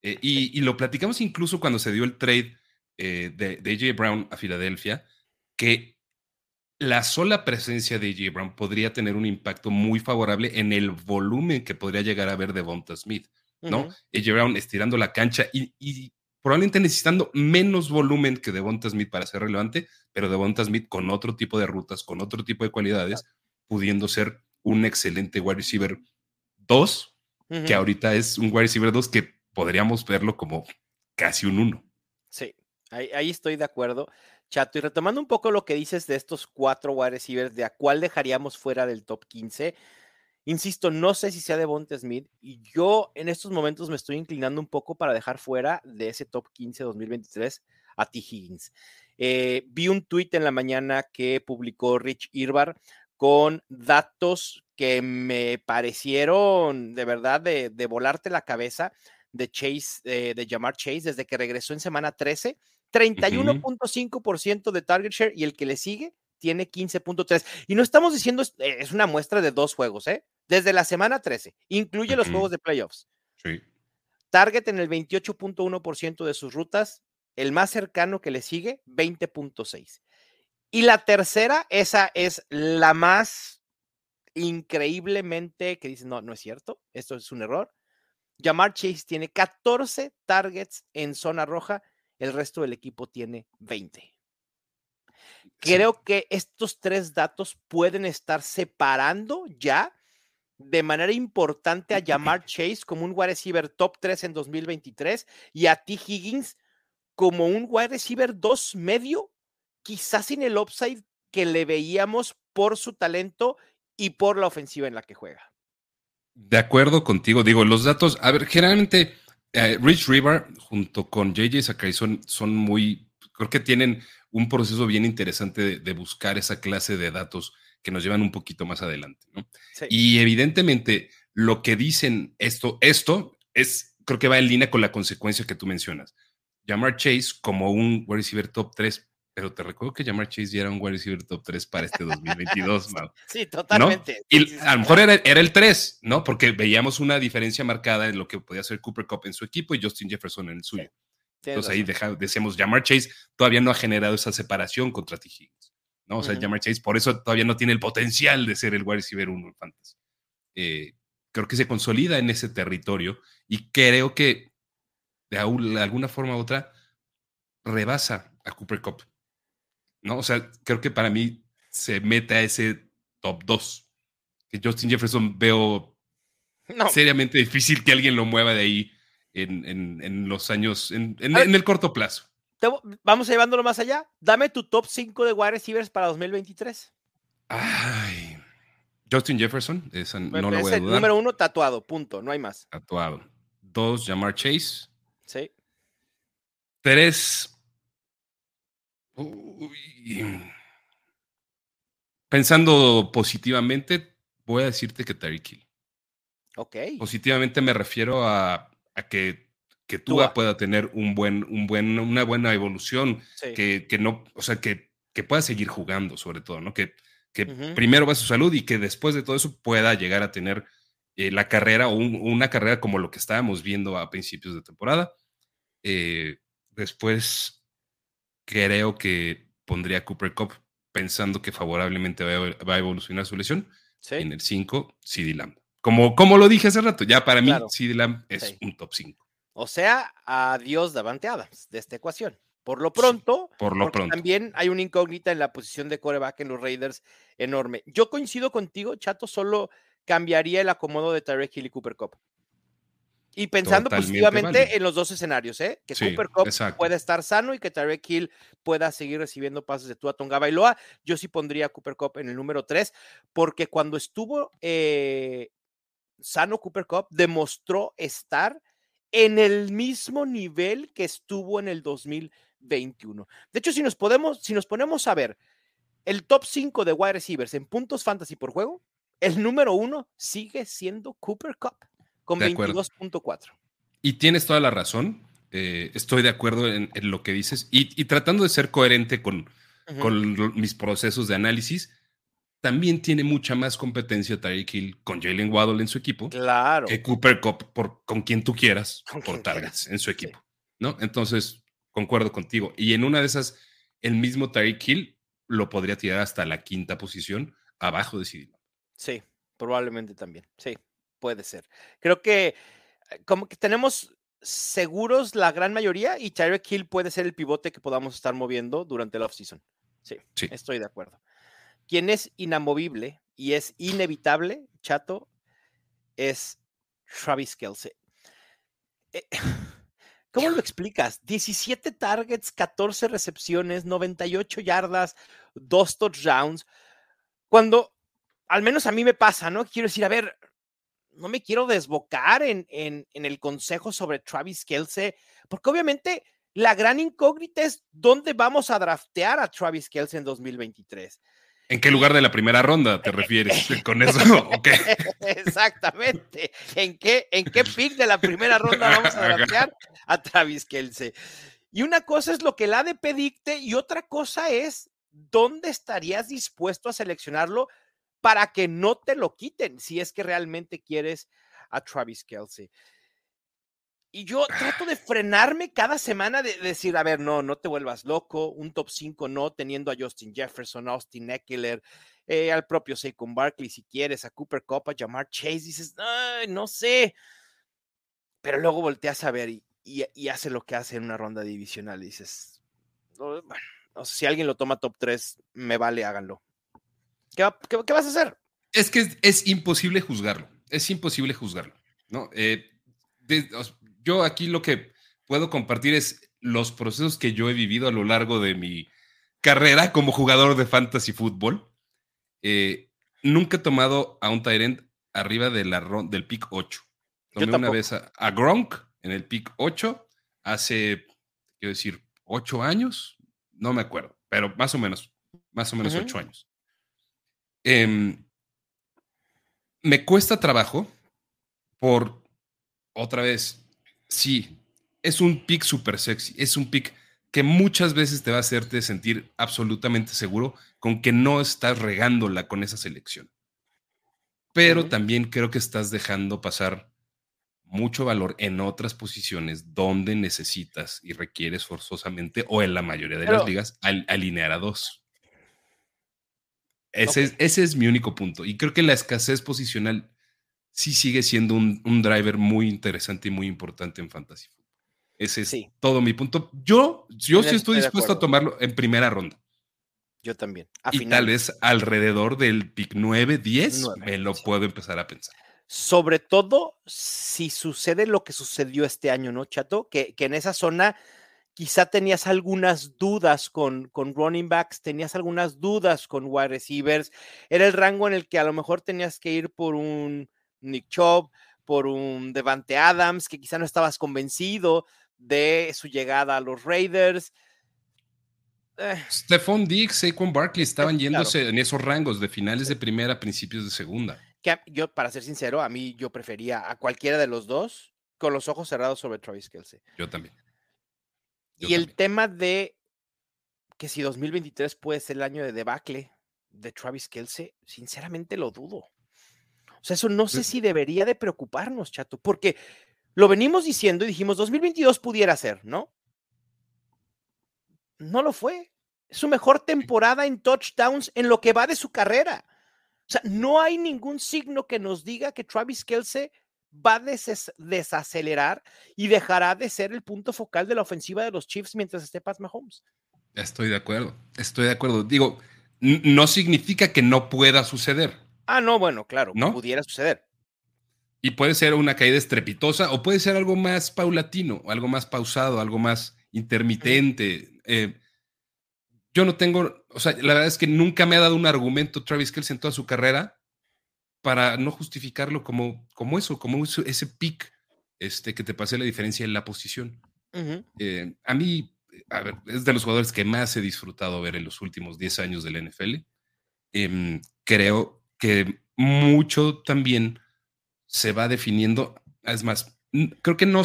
Eh, y, lo platicamos incluso cuando se dio el trade de, de AJ Brown a Filadelfia, que la sola presencia de Brown podría tener un impacto muy favorable en el volumen que podría llegar a ver Devonta Smith. ¿no? Uh Brown estirando la cancha y, probablemente necesitando menos volumen que Devonta Smith para ser relevante, pero Devonta Smith con otro tipo de rutas, con otro tipo de cualidades, pudiendo ser un excelente wide receiver 2, que ahorita es un wide receiver 2 que podríamos verlo como casi un 1. Sí, ahí, ahí, estoy de acuerdo. Chato, y retomando un poco lo que dices de estos cuatro wide receivers, ¿de a cuál dejaríamos fuera del top 15? Insisto, no sé si sea de Bonte Smith y yo en estos momentos me estoy inclinando un poco para dejar fuera de ese top 15 2023 a T. Higgins. Eh, vi un tweet en la mañana que publicó Rich Irbar con datos que me parecieron de verdad de, volarte la cabeza de Chase, eh, de Jamar Chase desde que regresó en semana 13. 31.5% de target share y el que le sigue tiene 15.3. Y no estamos diciendo, es una muestra de dos juegos, ¿eh? desde la semana 13. Incluye los juegos de playoffs. Sí. Target en el 28.1% de sus rutas. El más cercano que le sigue, 20.6. Y la tercera, esa es la más increíblemente que dice, no, no es cierto, esto es un error. Jamar Chase tiene 14 targets en zona roja, el resto del equipo tiene 20. Creo que estos tres datos pueden estar separando ya de manera importante a llamar Chase como un wide receiver top 3 en 2023 y a T. Higgins como un wide receiver 2 medio, quizás sin el upside que le veíamos por su talento y por la ofensiva en la que juega. De acuerdo contigo, digo, los datos, a ver, generalmente eh, Rich River junto con JJ Sakai son, muy, creo que tienen un proceso bien interesante de buscar esa clase de datos que nos llevan un poquito más adelante, ¿no? Y evidentemente lo que dicen esto, esto es, creo que va en línea con la consecuencia que tú mencionas. Llamar Chase como un wide receiver top 3, pero te recuerdo que Llamar Chase ya era un wide receiver top 3 para este 2022, ¿no? Sí, totalmente. Y a lo mejor era, el 3, ¿no? Porque veíamos una diferencia marcada en lo que podía hacer Cooper Cup en su equipo y Justin Jefferson en el suyo. Entonces ahí decíamos, Llamar Chase todavía no ha generado esa separación contra T. ¿no? O sea, Jamar Chase por eso todavía no tiene el potencial de ser el wide receiver 1 en fantasy. Eh, creo que se consolida en ese territorio y creo que de, alguna forma u otra rebasa a Cooper Cup. ¿No? O sea, creo que para mí se mete a ese top 2. Que Justin Jefferson veo seriamente difícil que alguien lo mueva de ahí en, los años, en, el corto plazo vamos llevándolo más allá. Dame tu top 5 de wide receivers para 2023. Ay. Justin Jefferson, no lo voy a dudar. Número uno, tatuado, punto, no hay más. Tatuado. Dos, Jamar Chase. Sí. Tres. Pensando positivamente, voy a decirte que Terry Kill. Ok. Positivamente me refiero a que que Tua, pueda tener un buen, un buen, una buena evolución, que, que, no, o sea, que, que, pueda seguir jugando, sobre todo, ¿no? Que, que primero va su salud y que después de todo eso pueda llegar a tener eh, la carrera o una carrera como lo que estábamos viendo a principios de temporada. Eh, después creo que pondría a Cooper Cup pensando que favorablemente va a, evolucionar su lesión. En el 5, CD Lamb. Como, como lo dije hace rato, ya para mí CD Lamb es un top 5. O sea, adiós Davante Adams de esta ecuación. Por lo pronto, por lo pronto. también hay una incógnita en la posición de coreback en los Raiders enorme. Yo coincido contigo, Chato, solo cambiaría el acomodo de Tarek Hill y Cooper Cup. Y pensando positivamente en los dos escenarios, ¿eh? Que Cooper Cup pueda estar sano y que Tarek Hill pueda seguir recibiendo pases de Tua Tonga Bailoa. Yo sí pondría a Cooper Cup en el número 3, porque cuando estuvo eh, sano Cooper Cup, demostró estar en el mismo nivel que estuvo en el 2021. De hecho, si nos, podemos, si nos ponemos a ver el top 5 de wide receivers en puntos fantasy por juego, el número uno sigue siendo Cooper Cup con 22.4. Y tienes toda la razón. Eh, estoy de acuerdo en, lo que dices y, tratando de ser coherente con, con mis procesos de análisis, también tiene mucha más competencia Tyreek Hill con Jalen Waddle en su equipo claro. que Cooper Cup por, con quien tú quieras por targets en su equipo. ¿no? Entonces, concuerdo contigo. Y en una de esas, el mismo Tyreek Hill lo podría tirar hasta la quinta posición abajo de CD. Sí, probablemente también. Sí, puede ser. Creo que eh, como que tenemos seguros la gran mayoría y Tyreek Hill puede ser el pivote que podamos estar moviendo durante la offseason. Sí, sí, estoy de acuerdo. Quien es inamovible y es inevitable, chato, es Travis Kelsey. Eh, ¿Cómo lo explicas? 17 targets, 14 recepciones, 98 yardas, dos touchdowns. Cuando, al menos a mí me pasa, ¿no? Quiero decir, a ver, no me quiero desbocar en, en, el consejo sobre Travis Kelsey, porque obviamente la gran incógnita es dónde vamos a draftear a Travis Kelsey en 2023. ¿En qué lugar de la primera ronda te refieres con eso? Exactamente. ¿En qué, ¿En qué pick de la primera ronda vamos a draftear a Travis Kelsey? Y una cosa es lo que el ADP dicte y otra cosa es dónde estarías dispuesto a seleccionarlo para que no te lo quiten si es que realmente quieres a Travis Kelsey. Y yo trato de frenarme cada semana de, decir, a ver, no, no te vuelvas loco, un top 5 no, teniendo a Justin Jefferson, Austin Eckler, eh, al propio Saquon Barkley si quieres, a Cooper Cup, a Jamar Chase, dices, Ay, no sé. Pero luego volteas a ver y, hace lo que hace en una ronda divisional y dices, bueno, si alguien lo toma top 3, me vale, háganlo. ¿Qué, vas a hacer? Es que es, imposible juzgarlo. Es imposible juzgarlo. ¿no? Eh, yo aquí lo que puedo compartir es los procesos que yo he vivido a lo largo de mi carrera como jugador de fantasy fútbol. Eh, nunca he tomado a un Tyrant arriba de la, del pick 8. Tomé una vez a, Gronk en el pick 8 hace, quiero decir, 8 años. No me acuerdo, pero más o menos, más o menos 8 años. Em, me cuesta trabajo por, otra vez, sí, es un pick súper sexy, es un pick que muchas veces te va a hacerte sentir absolutamente seguro con que no estás regándola con esa selección. Pero también creo que estás dejando pasar mucho valor en otras posiciones donde necesitas y requieres forzosamente, o en la mayoría de las ligas, alinear a dos. Ese, es, mi único punto. Y creo que la escasez posicional sí sigue siendo un, driver muy interesante y muy importante en Fantasy Ese es todo mi punto. Yo, yo sí estoy dispuesto a tomarlo en primera ronda. Yo también. y tal vez alrededor del pick 9, 10 me lo puedo empezar a pensar. Sobre todo si sucede lo que sucedió este año, ¿no, Chato? Que, que en esa zona quizá tenías algunas dudas con, con running backs, tenías algunas dudas con wide receivers, era el rango en el que a lo mejor tenías que ir por un Nick Chubb, por un Devante Adams, que quizá no estabas convencido de su llegada a los Raiders. Eh. Stephon Diggs, Saquon Barkley estaban yéndose en esos rangos de finales de primera a principios de segunda. Que yo, para ser sincero, a mí yo prefería a cualquiera de los dos con los ojos cerrados sobre Travis Kelsey. Yo también y el tema de que si 2023 puede ser el año de debacle de Travis Kelsey, sinceramente lo dudo. O sea, eso no sé si debería de preocuparnos, chato, porque lo venimos diciendo y dijimos 2022 pudiera ser, ¿no? No lo fue. Es su mejor temporada en touchdowns en lo que va de su carrera. O sea, no hay ningún signo que nos diga que Travis Kelsey va a desacelerar y dejará de ser el punto focal de la ofensiva de los Chiefs mientras esté Pat Mahomes. Estoy de acuerdo, estoy de acuerdo. Digo, no significa que no pueda suceder. Ah, no, bueno, claro, ¿no? pudiera suceder. Y puede ser una caída estrepitosa o puede ser algo más paulatino, algo más pausado, algo más intermitente. Eh, yo no tengo, o sea, la verdad es que nunca me ha dado un argumento Travis Kelce en toda su carrera para no justificarlo como, como eso, como ese pick este, que te pase la diferencia en la posición. Eh, a mí, a ver, es de los jugadores que más he disfrutado ver en los últimos 10 años del NFL. Em, creo que mucho también se va definiendo. Es más, creo que no,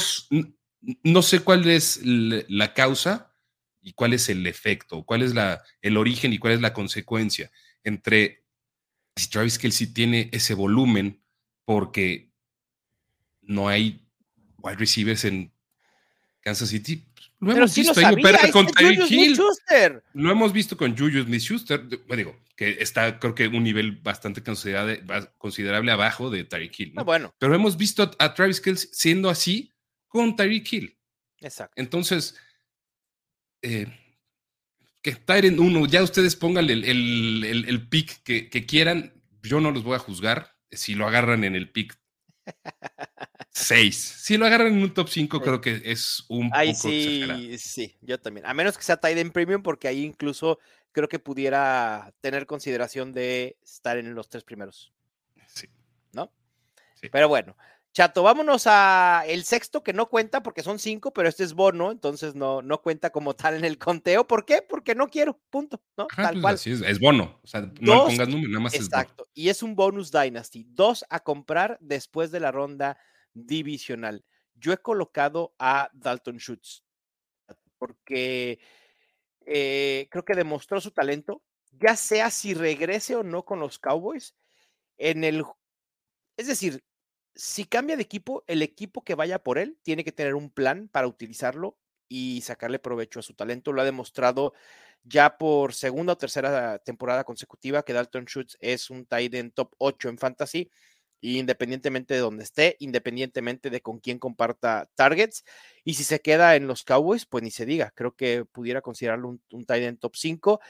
no sé cuál es la causa y cuál es el efecto, cuál es la, el origen y cuál es la consecuencia entre si Travis Kelsey tiene ese volumen porque no hay wide receivers en Kansas City. Lo hemos visto ahí con Hill. Lo hemos visto con Juju Smith-Schuster. Digo, que está creo que un nivel bastante considerable, considerable abajo de Tyreek Hill. ¿no? Ah, bueno. Pero hemos visto a Travis Kelce siendo así con Tyreek Hill. Exacto. Entonces, eh, que Tyrant 1, ya ustedes pongan el, el, pick que, que, quieran. Yo no los voy a juzgar. Si lo agarran en el pick 6. Si lo agarran en un top 5, creo que es un poco sí, Sí, yo también. A menos que sea Tyrant Premium, porque ahí incluso creo que pudiera tener consideración de estar en los tres primeros. Sí. ¿No? Sí. Pero bueno, Chato, vámonos a el sexto que no cuenta porque son cinco, pero este es bono, entonces no, no cuenta como tal en el conteo. ¿Por qué? Porque no quiero, punto. ¿no? tal pues cual. es, bono, o sea, no pongas número, nada más exacto. Y es un bonus Dynasty, dos a comprar después de la ronda divisional. Yo he colocado a Dalton Schutz porque eh, creo que demostró su talento, ya sea si regrese o no con los Cowboys, en el, es decir, si cambia de equipo, el equipo que vaya por él tiene que tener un plan para utilizarlo y sacarle provecho a su talento. Lo ha demostrado ya por segunda o tercera temporada consecutiva que Dalton Schutz es un tight end top 8 en fantasy independientemente de donde esté, independientemente de con quién comparta targets. Y si se queda en los Cowboys, pues ni se diga. Creo que pudiera considerarlo un, un tight end top 5.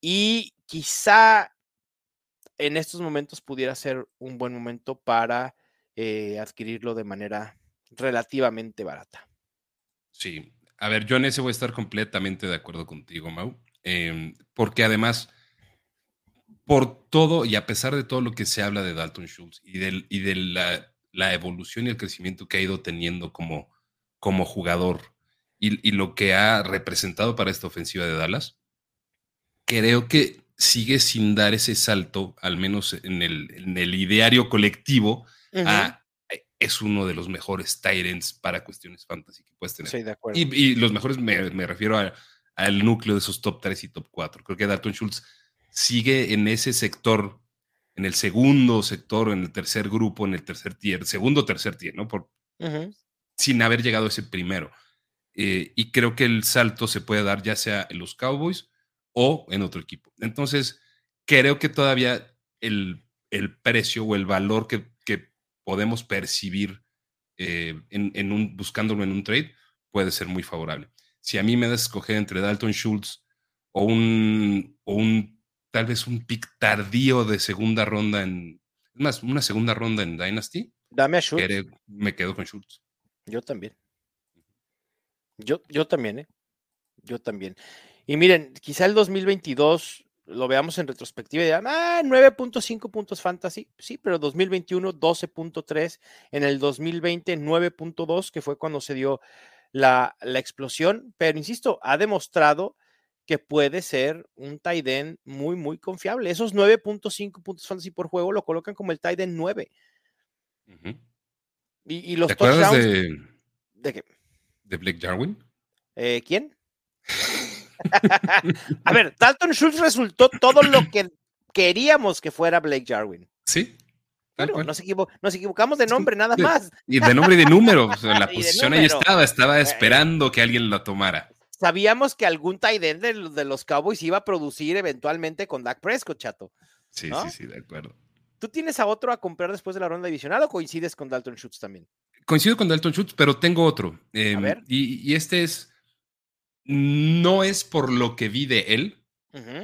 Y quizá en estos momentos pudiera ser un buen momento para eh, adquirirlo de manera relativamente barata. Sí, a ver, yo en ese voy a estar completamente de acuerdo contigo, Mau, em, porque además por todo y a pesar de todo lo que se habla de Dalton Schultz y, y de la, evolución y el crecimiento que ha ido teniendo como, como jugador y, lo que ha representado para esta ofensiva de Dallas, creo que sigue sin dar ese salto, al menos en el, en el ideario colectivo, a es uno de los mejores Tyrants para cuestiones fantasy que puedes tener. Sí, de acuerdo. Y, los mejores me, me refiero al núcleo de esos top 3 y top 4. Creo que Dalton Schultz sigue en ese sector, en el segundo sector, en el tercer grupo, en el tercer tier, segundo tercer tier, ¿no? Por, Sin haber llegado a ese primero. Eh, y creo que el salto se puede dar ya sea en los Cowboys o en otro equipo. Entonces, creo que todavía el, precio o el valor que, podemos percibir eh, en, un, buscándolo en un trade puede ser muy favorable. Si a mí me das escoger entre Dalton Schultz o un, o un tal vez un pick tardío de segunda ronda en. Es más, una segunda ronda en Dynasty. Dame a Schultz. Me quedo con Schultz. Yo también. Yo, yo también, ¿eh? Yo también. Y miren, quizá el 2022 lo veamos en retrospectiva y digan, ah, 9.5 puntos fantasy. Sí, pero 2021, 12.3. En el 2020, 9.2, que fue cuando se dio la, la explosión. Pero insisto, ha demostrado que puede ser un tight end muy, muy confiable. Esos 9.5 puntos fantasy por juego lo colocan como el tight end 9. y, los ¿Te acuerdas de, de, qué? ¿De Blake Jarwin? Eh, ¿Quién? A ver, Dalton Schultz resultó todo lo que queríamos que fuera Blake Jarwin. Sí. nos, equivocamos de nombre, nada más. Y de nombre y de número. la posición ahí estaba, estaba esperando que alguien la tomara sabíamos que algún tight end de, los Cowboys iba a producir eventualmente con Dak Prescott, chato. Sí, sí, sí, de acuerdo. ¿Tú tienes a otro a comprar después de la ronda divisional o coincides con Dalton Schutz también? Coincido con Dalton Schutz, pero tengo otro. a em, ver. Y, este es. No es por lo que vi de él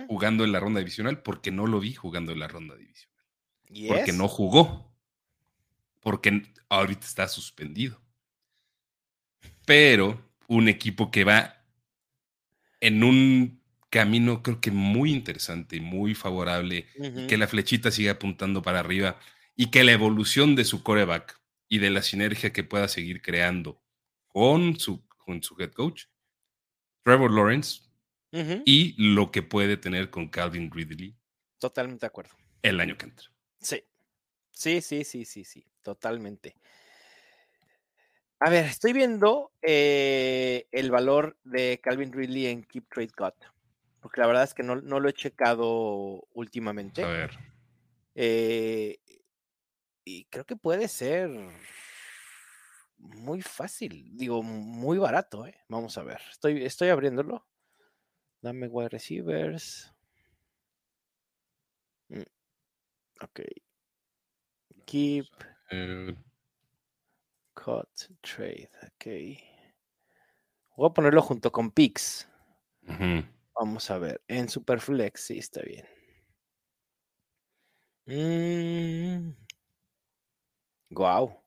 jugando en la ronda divisional, porque no lo vi jugando en la ronda divisional. Porque no jugó. porque ahorita está suspendido. Pero un equipo que va en un camino creo que muy interesante, muy favorable, que la flechita siga apuntando para arriba y que la evolución de su coreback y de la sinergia que pueda seguir creando con su, con su head coach, Trevor Lawrence, y lo que puede tener con Calvin Ridley. Totalmente de acuerdo. El año que entra. Sí. Sí, sí, sí, sí, sí, totalmente. A ver, estoy viendo eh, el valor de Calvin Ridley en Keep Trade Cut, porque la verdad es que no, lo he checado últimamente. A ver. Eh, y creo que puede ser muy fácil, digo, muy barato, ¿eh? Vamos a ver, estoy, estoy abriéndolo. Dame wide receivers. Mm, ok. Keep. Cut trade. Ok. Voy a ponerlo junto con Pix. Vamos a ver. En Superflex, sí, está bien. Wow.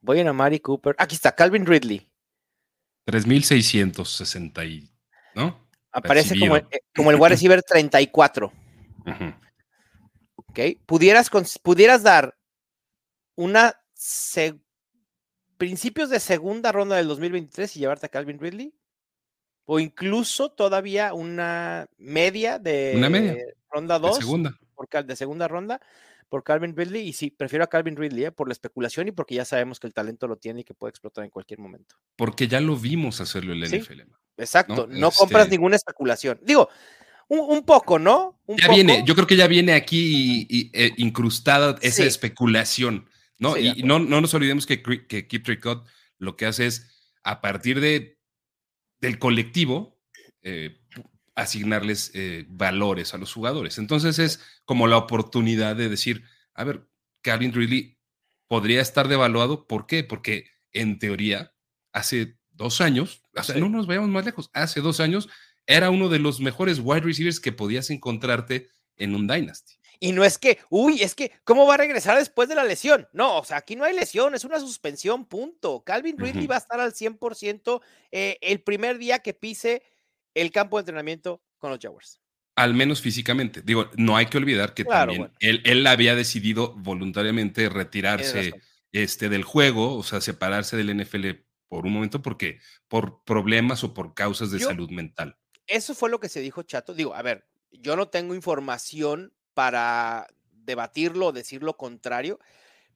Voy a Mari Cooper. Aquí está, Calvin Ridley. 3660, ¿no? Aparece como, eh, como, el wide receiver 34. Ok. ¿Pudieras, pudieras dar una principios de segunda ronda del 2023 y llevarte a Calvin Ridley? O incluso todavía una media de una media. ronda 2 de segunda. Por, de segunda ronda por Calvin Ridley. Y sí, prefiero a Calvin Ridley ¿eh? por la especulación y porque ya sabemos que el talento lo tiene y que puede explotar en cualquier momento. Porque ya lo vimos hacerlo en la NFL. Exacto, no, compras este ninguna especulación. Digo, un, poco, ¿no? ya viene, yo creo que ya viene aquí eh, incrustada esa especulación. ¿no? y no, no, nos olvidemos que, que Keep Tricot lo que hace es, a partir de, del colectivo, eh, asignarles eh, valores a los jugadores. Entonces es como la oportunidad de decir, a ver, Calvin Ridley podría estar devaluado. ¿Por qué? Porque en teoría, hace dos años, o sea, no nos vayamos más lejos, hace dos años era uno de los mejores wide receivers que podías encontrarte en un Dynasty. Y no es que, uy, es que, ¿cómo va a regresar después de la lesión? No, o sea, aquí no hay lesión, es una suspensión, punto. Calvin Ridley va a estar al 100% eh, el primer día que pise el campo de entrenamiento con los Jaguars. Al menos físicamente. Digo, no hay que olvidar que también él, él, había decidido voluntariamente retirarse este, del juego, o sea, separarse del NFL por un momento porque por problemas o por causas de salud mental. Eso fue lo que se dijo, Chato. Digo, a ver, yo no tengo información para debatirlo o decir lo contrario,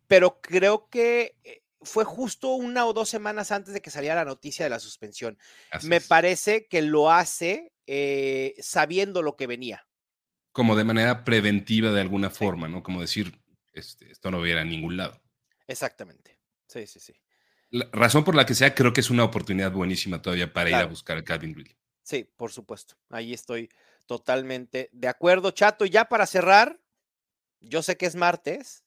pero creo que eh, fue justo una o dos semanas antes de que saliera la noticia de la suspensión. Me parece que lo hace eh, sabiendo lo que venía. Como de manera preventiva de alguna forma, ¿no? Como decir, este, esto no viera a ningún lado. Exactamente. Sí, sí, sí. La razón por la que sea, creo que es una oportunidad buenísima todavía para ir a buscar a Calvin Ridley. Sí, por supuesto. Ahí estoy totalmente de acuerdo, Chato. Ya para cerrar, yo sé que es martes.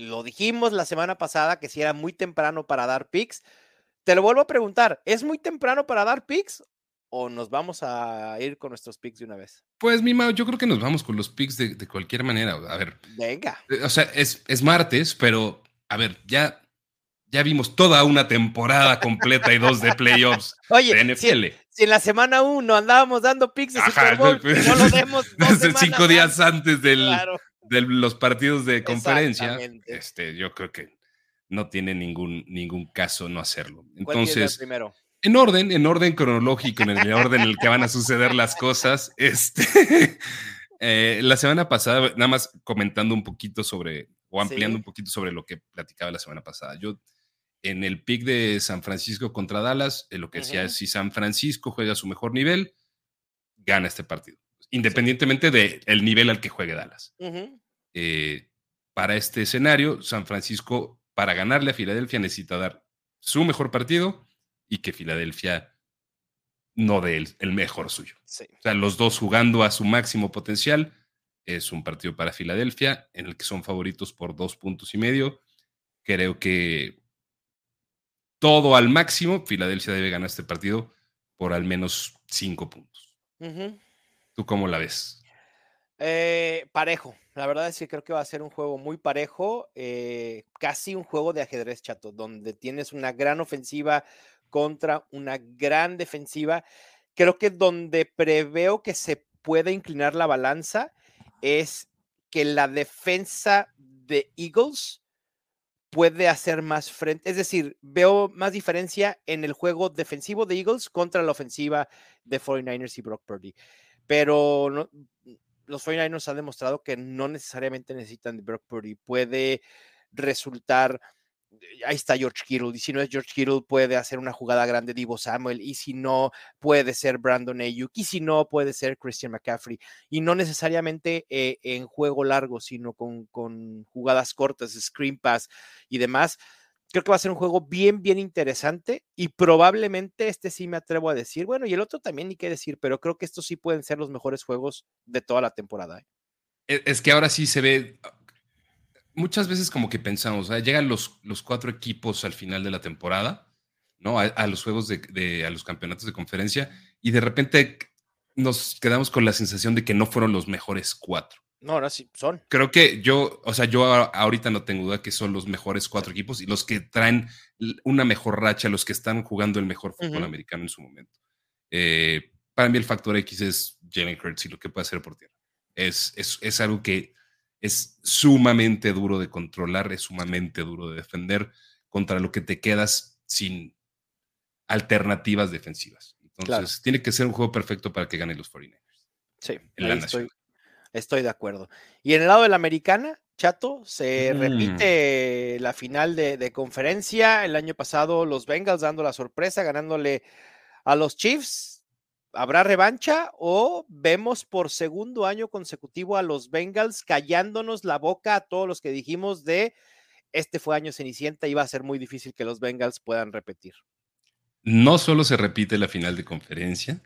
Lo dijimos la semana pasada que si era muy temprano para dar picks. Te lo vuelvo a preguntar, ¿es muy temprano para dar picks o nos vamos a ir con nuestros picks de una vez? Pues, mi yo creo que nos vamos con los picks de, de cualquier manera. A ver. Venga. Eh, o sea, es, es martes, pero a ver, ya ya vimos toda una temporada completa y dos de playoffs Oye, de NFL. Si, en la semana uno andábamos dando picks de Super Bowl, pues, no lo demos cinco días antes del, de los partidos de conferencia, este, yo creo que no tiene ningún, ningún caso no hacerlo. Entonces, primero? en orden, en orden cronológico, en el orden en el que van a suceder las cosas, este, eh, la semana pasada, nada más comentando un poquito sobre, o ampliando un poquito sobre lo que platicaba la semana pasada, yo en el pick de San Francisco contra Dallas, eh, lo que decía es si San Francisco juega a su mejor nivel, gana este partido, independientemente del nivel al que juegue Dallas. Eh, para este escenario, San Francisco, para ganarle a Filadelfia, necesita dar su mejor partido y que Filadelfia no dé el, mejor suyo. O sea, los dos jugando a su máximo potencial. Es un partido para Filadelfia en el que son favoritos por dos puntos y medio. Creo que todo al máximo, Filadelfia debe ganar este partido por al menos cinco puntos. ¿Tú cómo la ves? Eh, parejo. La verdad es que creo que va a ser un juego muy parejo, eh, casi un juego de ajedrez chato, donde tienes una gran ofensiva contra una gran defensiva. Creo que donde preveo que se puede inclinar la balanza es que la defensa de Eagles puede hacer más frente, es decir, veo más diferencia en el juego defensivo de Eagles contra la ofensiva de 49ers y Brock Purdy. Pero no, los 49ers han demostrado que no necesariamente necesitan de Brock Purdy. Puede resultar, ahí está George Kittle, y si no es George Kittle, puede hacer una jugada grande Divo Samuel, y si no, puede ser Brandon Ayuk, y si no, puede ser Christian McCaffrey, y no necesariamente eh, en juego largo, sino con, con jugadas cortas, screen pass y demás creo que va a ser un juego bien, bien interesante y probablemente este sí me atrevo a decir, bueno, y el otro también ni qué decir, pero creo que estos sí pueden ser los mejores juegos de toda la temporada. ¿eh? E, es que ahora sí se ve, muchas veces como que pensamos, llegan los, los cuatro equipos al final de la temporada, ¿no? A, los juegos de, a los campeonatos de conferencia y de repente nos quedamos con la sensación de que no fueron los mejores cuatro. No, ahora sí, son. Creo que yo, o sea, yo ahorita no tengo duda que son los mejores cuatro equipos y los que traen una mejor racha, los que están jugando el mejor fútbol americano en su momento. Eh, para mí el factor X es Jalen Hurts y lo que puede hacer por tierra. Es, es, es, algo que es sumamente duro de controlar, es sumamente duro de defender contra lo que te quedas sin alternativas defensivas. Entonces, tiene que ser un juego perfecto para que gane los 49ers. Sí, en la nación. Estoy de acuerdo. Y en el lado de la americana, Chato, se mm. repite la final de, conferencia. El año pasado los Bengals dando la sorpresa, ganándole a los Chiefs. ¿Habrá revancha o vemos por segundo año consecutivo a los Bengals callándonos la boca a todos los que dijimos de este fue año cenicienta y va a ser muy difícil que los Bengals puedan repetir? No solo se repite la final de conferencia,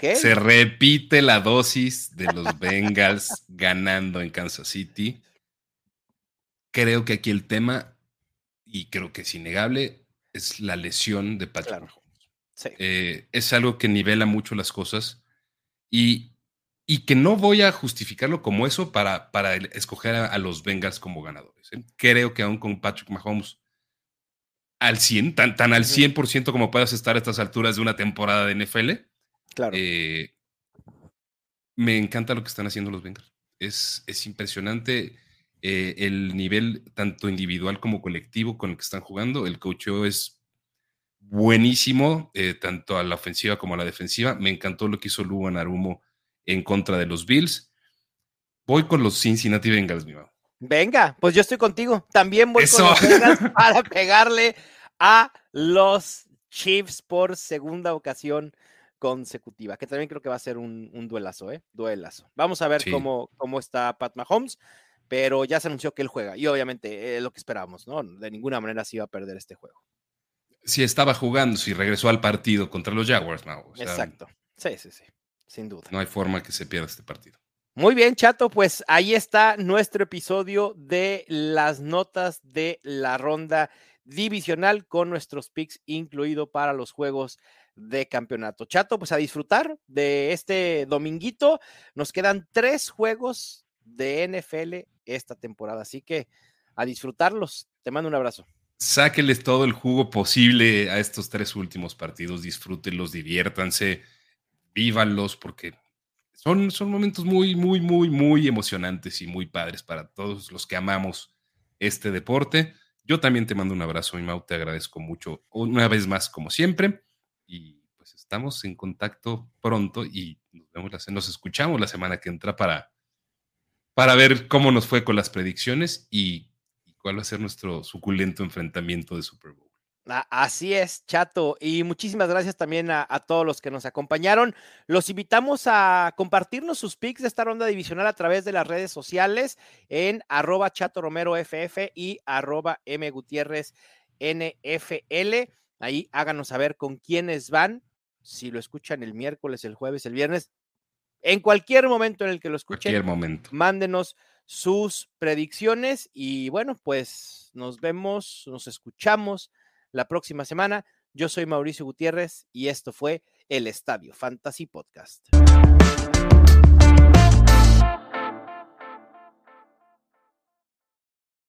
se repite la dosis de los Bengals ganando en Kansas City. Creo que aquí el tema, y creo que es innegable, es la lesión de Patrick Mahomes. Eh, es algo que nivela mucho las cosas y, y, que no voy a justificarlo como eso para, para escoger a, los Bengals como ganadores. ¿eh? Creo que aún con Patrick Mahomes al 100, tan, tan al 100% como puedas estar a estas alturas de una temporada de NFL, Claro. Eh, me encanta lo que están haciendo los Bengals. Es, es impresionante eh, el nivel tanto individual como colectivo con el que están jugando. El coacheo es buenísimo, eh, tanto a la ofensiva como a la defensiva. Me encantó lo que hizo Luan Arumo en contra de los Bills. Voy con los Cincinnati Bengals, mi mamá. Venga, pues yo estoy contigo. También voy con los Bengals para pegarle a los Chiefs por segunda ocasión consecutiva, que también creo que va a ser un, duelazo, ¿eh? Duelazo. Vamos a ver cómo, cómo está Pat Mahomes, pero ya se anunció que él juega y obviamente es lo que esperábamos, ¿no? De ninguna manera se iba a perder este juego. Si estaba jugando, si regresó al partido contra los Jaguars, no. Exacto. Sí, sí, sí, sin duda. No hay forma que se pierda este partido. Muy bien, Chato, pues ahí está nuestro episodio de las notas de la ronda divisional con nuestros picks incluido para los juegos de campeonato. Chato, pues a disfrutar de este dominguito. Nos quedan tres juegos de NFL esta temporada, así que a disfrutarlos. Te mando un abrazo. Sáqueles todo el jugo posible a estos tres últimos partidos, disfrútenlos, diviértanse, vívanlos, porque son, son momentos muy, muy, muy, muy emocionantes y muy padres para todos los que amamos este deporte. Yo también te mando un abrazo, mi Mau, te agradezco mucho una vez más, como siempre y pues estamos en contacto pronto y nos, vemos nos escuchamos la semana que entra para, para ver cómo nos fue con las predicciones y, cuál va a ser nuestro suculento enfrentamiento de Super Bowl. Así es, Chato. Y muchísimas gracias también a, todos los que nos acompañaron. Los invitamos a compartirnos sus pics de esta ronda divisional a través de las redes sociales en arroba Chato Romero FF y arroba M Gutiérrez NFL. Ahí háganos saber con quiénes van, si lo escuchan el miércoles, el jueves, el viernes, en cualquier momento en el que lo escuchen. Cualquier momento. Mándenos sus predicciones y bueno, pues nos vemos, nos escuchamos la próxima semana. Yo soy Mauricio Gutiérrez y esto fue el Estadio Fantasy Podcast.